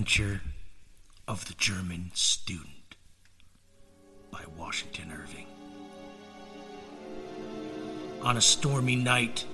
Adventure of the German Student by Washington Irving. On a stormy night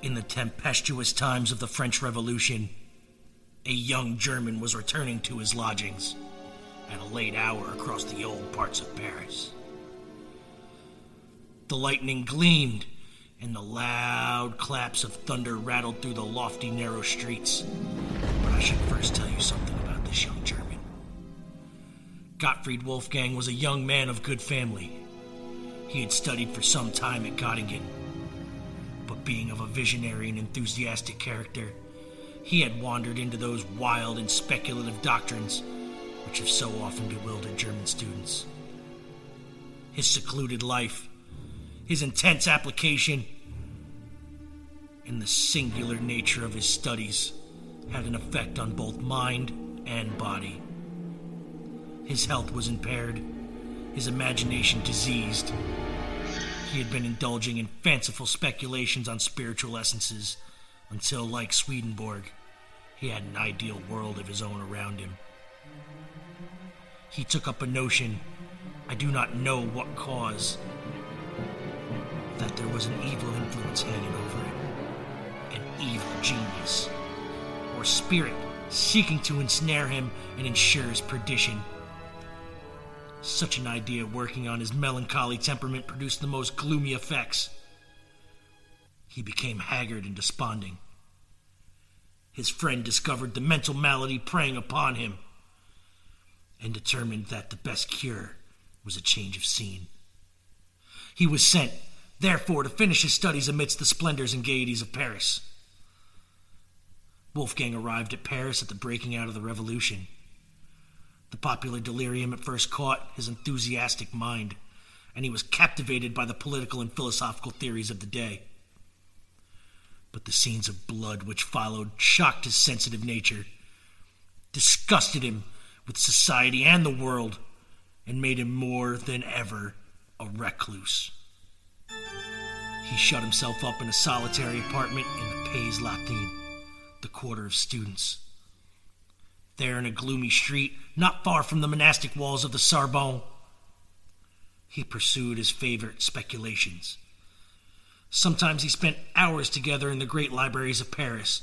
in the tempestuous times of the French Revolution, a young German was returning to his lodgings at a late hour across the old parts of Paris. The lightning gleamed, and the loud claps of thunder rattled through the lofty, narrow streets. I should first tell you something about this young German. Gottfried Wolfgang was a young man of good family. He had studied for some time at Göttingen, but being of a visionary and enthusiastic character, he had wandered into those wild and speculative doctrines which have so often bewildered German students. His secluded life, his intense application, and the singular nature of his studies had an effect on both mind and body. His health was impaired, his imagination diseased. He had been indulging in fanciful speculations on spiritual essences until, like Swedenborg, he had an ideal world of his own around him. He took up a notion, I do not know what cause, that there was an evil influence hanging over him, an evil genius, or spirit seeking to ensnare him and ensure his perdition. Such an idea working on his melancholy temperament produced the most gloomy effects. He became haggard and desponding. His friend discovered the mental malady preying upon him and determined that the best cure was a change of scene. He was sent, therefore, to finish his studies amidst the splendors and gaieties of Paris. Wolfgang arrived at Paris at the breaking out of the revolution. The popular delirium at first caught his enthusiastic mind, and he was captivated by the political and philosophical theories of the day. But the scenes of blood which followed shocked his sensitive nature, disgusted him with society and the world, and made him more than ever a recluse. He shut himself up in a solitary apartment in the Pays Latin, the quarter of students. There, in a gloomy street, not far from the monastic walls of the Sorbonne, he pursued his favorite speculations. Sometimes he spent hours together in the great libraries of Paris,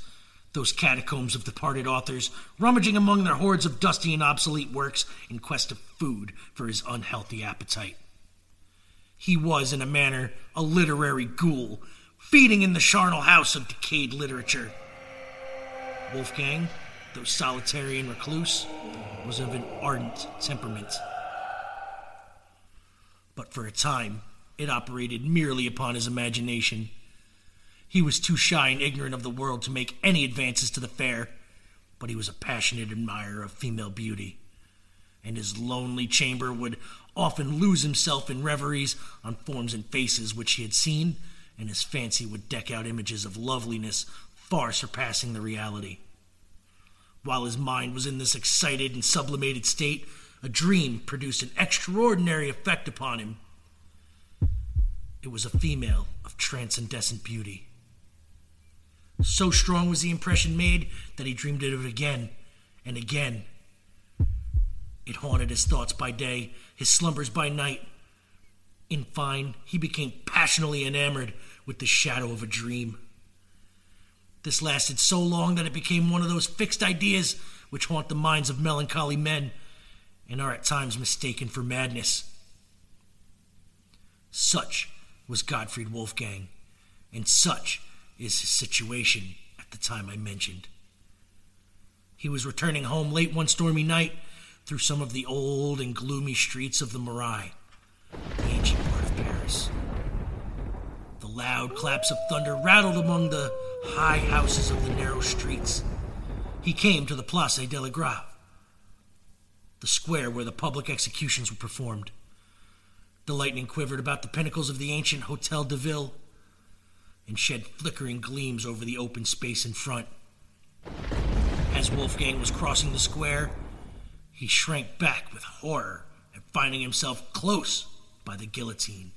those catacombs of departed authors, rummaging among their hoards of dusty and obsolete works in quest of food for his unhealthy appetite. He was, in a manner, a literary ghoul, feeding in the charnel house of decayed literature. Wolfgang, though solitary and recluse, was of an ardent temperament. But for a time, it operated merely upon his imagination. He was too shy and ignorant of the world to make any advances to the fair, but he was a passionate admirer of female beauty, and his lonely chamber would often lose himself in reveries on forms and faces which he had seen, and his fancy would deck out images of loveliness far surpassing the reality. While his mind was in this excited and sublimated state, a dream produced an extraordinary effect upon him. It was a female of transcendent beauty. So strong was the impression made that he dreamed of it again and again. It haunted his thoughts by day, his slumbers by night. In fine, he became passionately enamored with the shadow of a dream. This lasted so long that it became one of those fixed ideas which haunt the minds of melancholy men and are at times mistaken for madness. Such was Gottfried Wolfgang, and such is his situation at the time I mentioned. He was returning home late one stormy night through some of the old and gloomy streets of the Marais, the ancient part of Paris. The loud claps of thunder rattled among the high houses of the narrow streets. He came to the Place de la Grave, the square where the public executions were performed. The lightning quivered about the pinnacles of the ancient Hotel de Ville and shed flickering gleams over the open space in front. As Wolfgang was crossing the square, he shrank back with horror at finding himself close by the guillotine.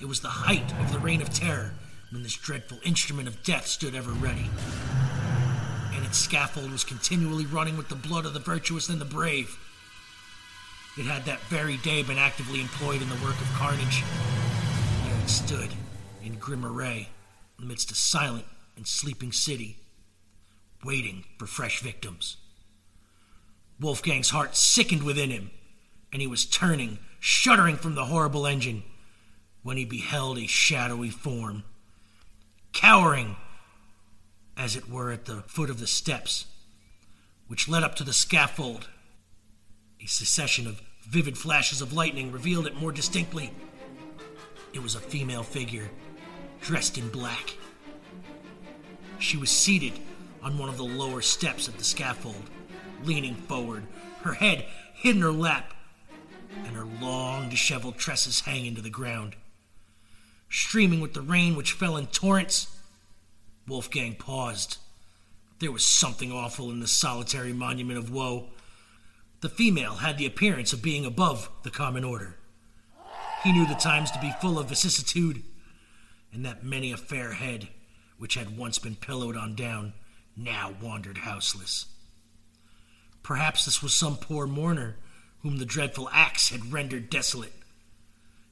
It was the height of the reign of terror when this dreadful instrument of death stood ever ready. And its scaffold was continually running with the blood of the virtuous and the brave. It had that very day been actively employed in the work of carnage. There it stood, in grim array, amidst a silent and sleeping city, waiting for fresh victims. Wolfgang's heart sickened within him, and he was turning, shuddering from the horrible engine, when he beheld a shadowy form, cowering, as it were, at the foot of the steps, which led up to the scaffold. A succession of vivid flashes of lightning revealed it more distinctly. It was a female figure, dressed in black. She was seated on one of the lower steps of the scaffold, leaning forward, her head hid in her lap, and her long, disheveled tresses hanging to the ground. Streaming with the rain which fell in torrents, Wolfgang paused. There was something awful in this solitary monument of woe. The female had the appearance of being above the common order. He knew the times to be full of vicissitude, and that many a fair head, which had once been pillowed on down, now wandered houseless. Perhaps this was some poor mourner whom the dreadful axe had rendered desolate,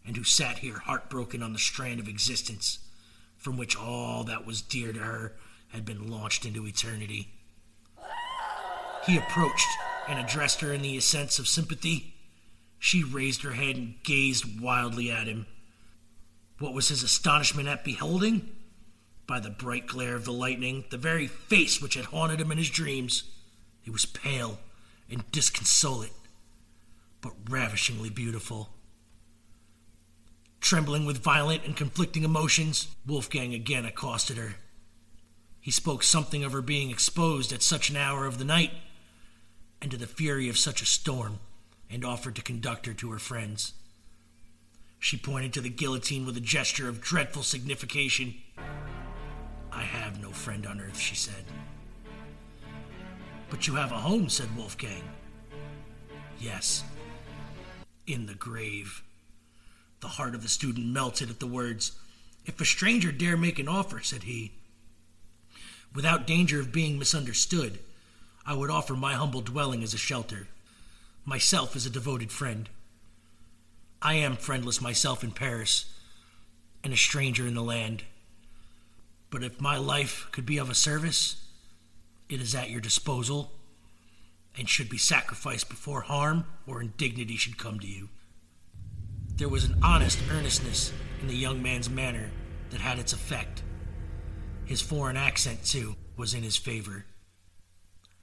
and who sat here heartbroken on the strand of existence from which all that was dear to her had been launched into eternity. He approached and addressed her in the accents of sympathy. She raised her head and gazed wildly at him. What was his astonishment at beholding? By the bright glare of the lightning, the very face which had haunted him in his dreams. It was pale and disconsolate, but ravishingly beautiful. Trembling with violent and conflicting emotions, Wolfgang again accosted her. He spoke something of her being exposed at such an hour of the night and to the fury of such a storm, and offered to conduct her to her friends. She pointed to the guillotine with a gesture of dreadful signification. I have no friend on earth, she said. But you have a home, said Wolfgang. Yes, in the grave. The heart of the student melted at the words. If a stranger dare make an offer, said he, without danger of being misunderstood, I would offer my humble dwelling as a shelter, myself as a devoted friend. I am friendless myself in Paris, and a stranger in the land. But if my life could be of a service, it is at your disposal, and should be sacrificed before harm or indignity should come to you. There was an honest earnestness in the young man's manner that had its effect. His foreign accent, too, was in his favor.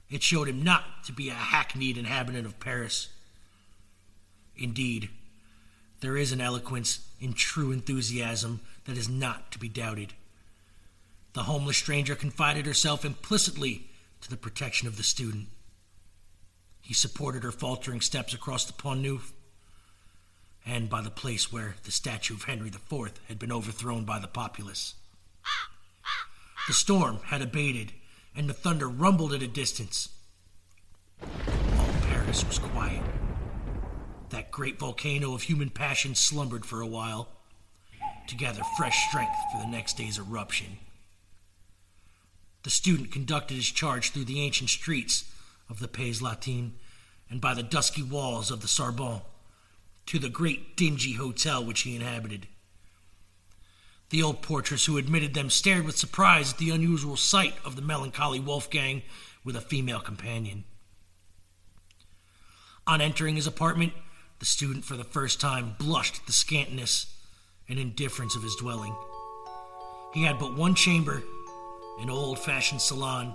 It showed him not to be a hackneyed inhabitant of Paris. Indeed, there is an eloquence in true enthusiasm that is not to be doubted. The homeless stranger confided herself implicitly to the protection of the student. He supported her faltering steps across the Pont Neuf and by the place where the statue of Henry IV had been overthrown by the populace. The storm had abated, and the thunder rumbled at a distance. All Paris was quiet. That great volcano of human passion slumbered for a while to gather fresh strength for the next day's eruption. The student conducted his charge through the ancient streets of the Pays Latin and by the dusky walls of the Sorbonne to the great dingy hotel which he inhabited. The old portress who admitted them stared with surprise at the unusual sight of the melancholy Wolfgang with a female companion. On entering his apartment, the student for the first time blushed at the scantness and indifference of his dwelling. He had but one chamber, an old fashioned salon,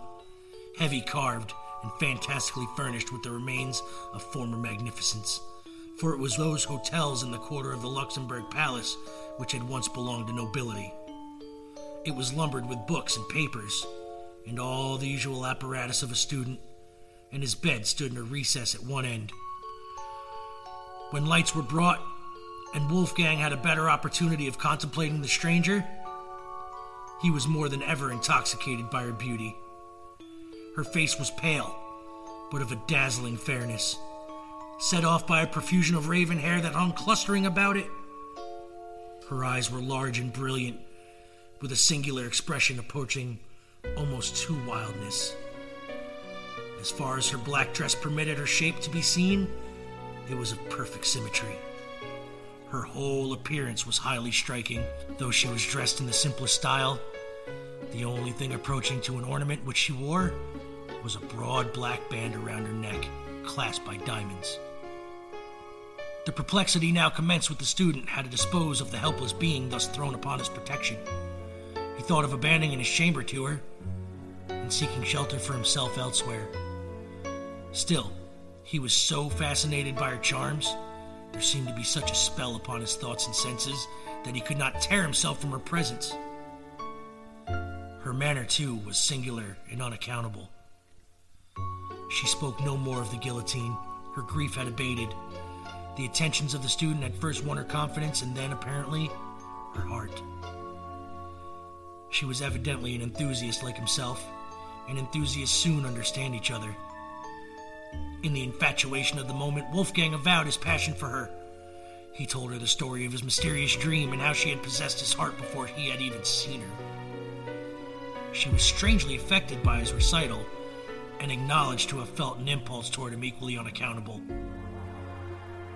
heavy carved and fantastically furnished with the remains of former magnificence, for it was those hotels in the quarter of the Luxembourg Palace which had once belonged to nobility. It was lumbered with books and papers, and all the usual apparatus of a student, and his bed stood in a recess at one end. When lights were brought, and Wolfgang had a better opportunity of contemplating the stranger, he was more than ever intoxicated by her beauty. Her face was pale, but of a dazzling fairness, set off by a profusion of raven hair that hung clustering about it. Her eyes were large and brilliant, with a singular expression approaching almost to wildness. As far as her black dress permitted her shape to be seen, it was of perfect symmetry. Her whole appearance was highly striking, though she was dressed in the simplest style. The only thing approaching to an ornament which she wore was a broad black band around her neck, clasped by diamonds. The perplexity now commenced with the student how to dispose of the helpless being thus thrown upon his protection. He thought of abandoning his chamber to her and seeking shelter for himself elsewhere. Still, he was so fascinated by her charms, there seemed to be such a spell upon his thoughts and senses that he could not tear himself from her presence. Her manner, too, was singular and unaccountable. She spoke no more of the guillotine. Her grief had abated. The attentions of the student had first won her confidence and then, apparently, her heart. She was evidently an enthusiast like himself, and enthusiasts soon understand each other. In the infatuation of the moment, Wolfgang avowed his passion for her. He told her the story of his mysterious dream and how she had possessed his heart before he had even seen her. She was strangely affected by his recital and acknowledged to have felt an impulse toward him equally unaccountable.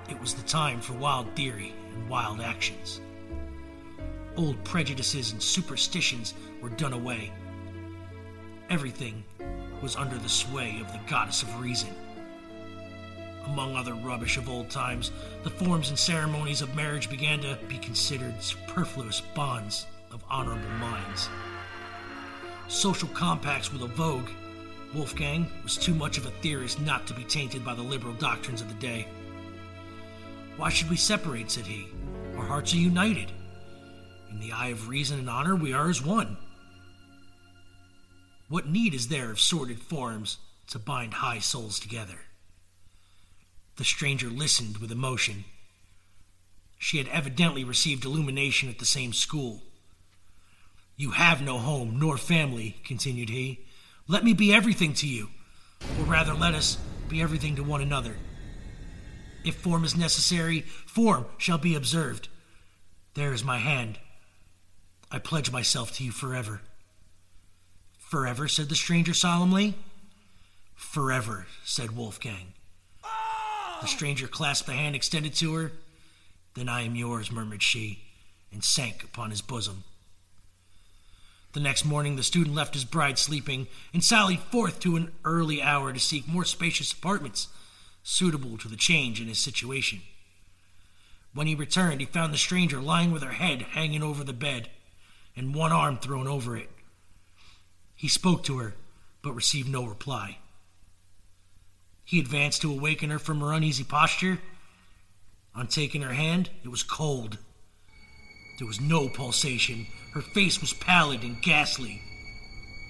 It was the time for wild theory and wild actions. Old prejudices and superstitions were done away. Everything was under the sway of the goddess of reason. Among other rubbish of old times, the forms and ceremonies of marriage began to be considered superfluous bonds of honorable minds. Social compacts were the vogue. Wolfgang was too much of a theorist not to be tainted by the liberal doctrines of the day. Why should we separate? said he. Our hearts are united. In the eye of reason and honor, we are as one. What need is there of sordid forms to bind high souls together? The stranger listened with emotion. She had evidently received illumination at the same school. You have no home nor family, continued he. Let me be everything to you, or rather, let us be everything to one another. If form is necessary, form shall be observed. There is my hand. I pledge myself to you forever. Forever, said the stranger solemnly. Forever, said Wolfgang. The stranger clasped the hand extended to her. Then I am yours, murmured she, and sank upon his bosom. The next morning, the student left his bride sleeping and sallied forth to an early hour to seek more spacious apartments suitable to the change in his situation. When he returned, he found the stranger lying with her head hanging over the bed and one arm thrown over it. He spoke to her, but received no reply. He advanced to awaken her from her uneasy posture. On taking her hand, it was cold. There was no pulsation. Her face was pallid and ghastly.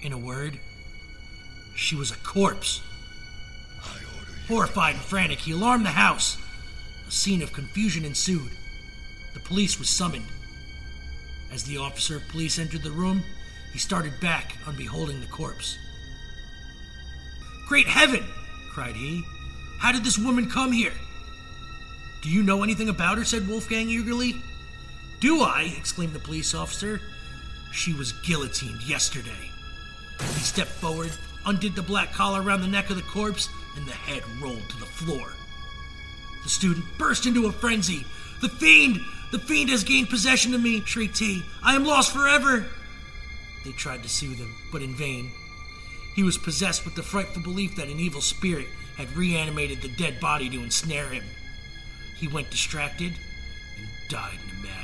In a word, she was a corpse. Horrified and frantic, he alarmed the house. A scene of confusion ensued. The police was summoned. As the officer of police entered the room, he started back on beholding the corpse. Great heaven! cried he. How did this woman come here? Do you know anything about her? said Wolfgang eagerly. Do I? exclaimed the police officer. She was guillotined yesterday. He stepped forward, undid the black collar around the neck of the corpse, and the head rolled to the floor. The student burst into a frenzy. The fiend! The fiend has gained possession of me, shrieked he. I am lost forever! They tried to soothe him, but in vain. He was possessed with the frightful belief that an evil spirit had reanimated the dead body to ensnare him. He went distracted and died in a madhouse.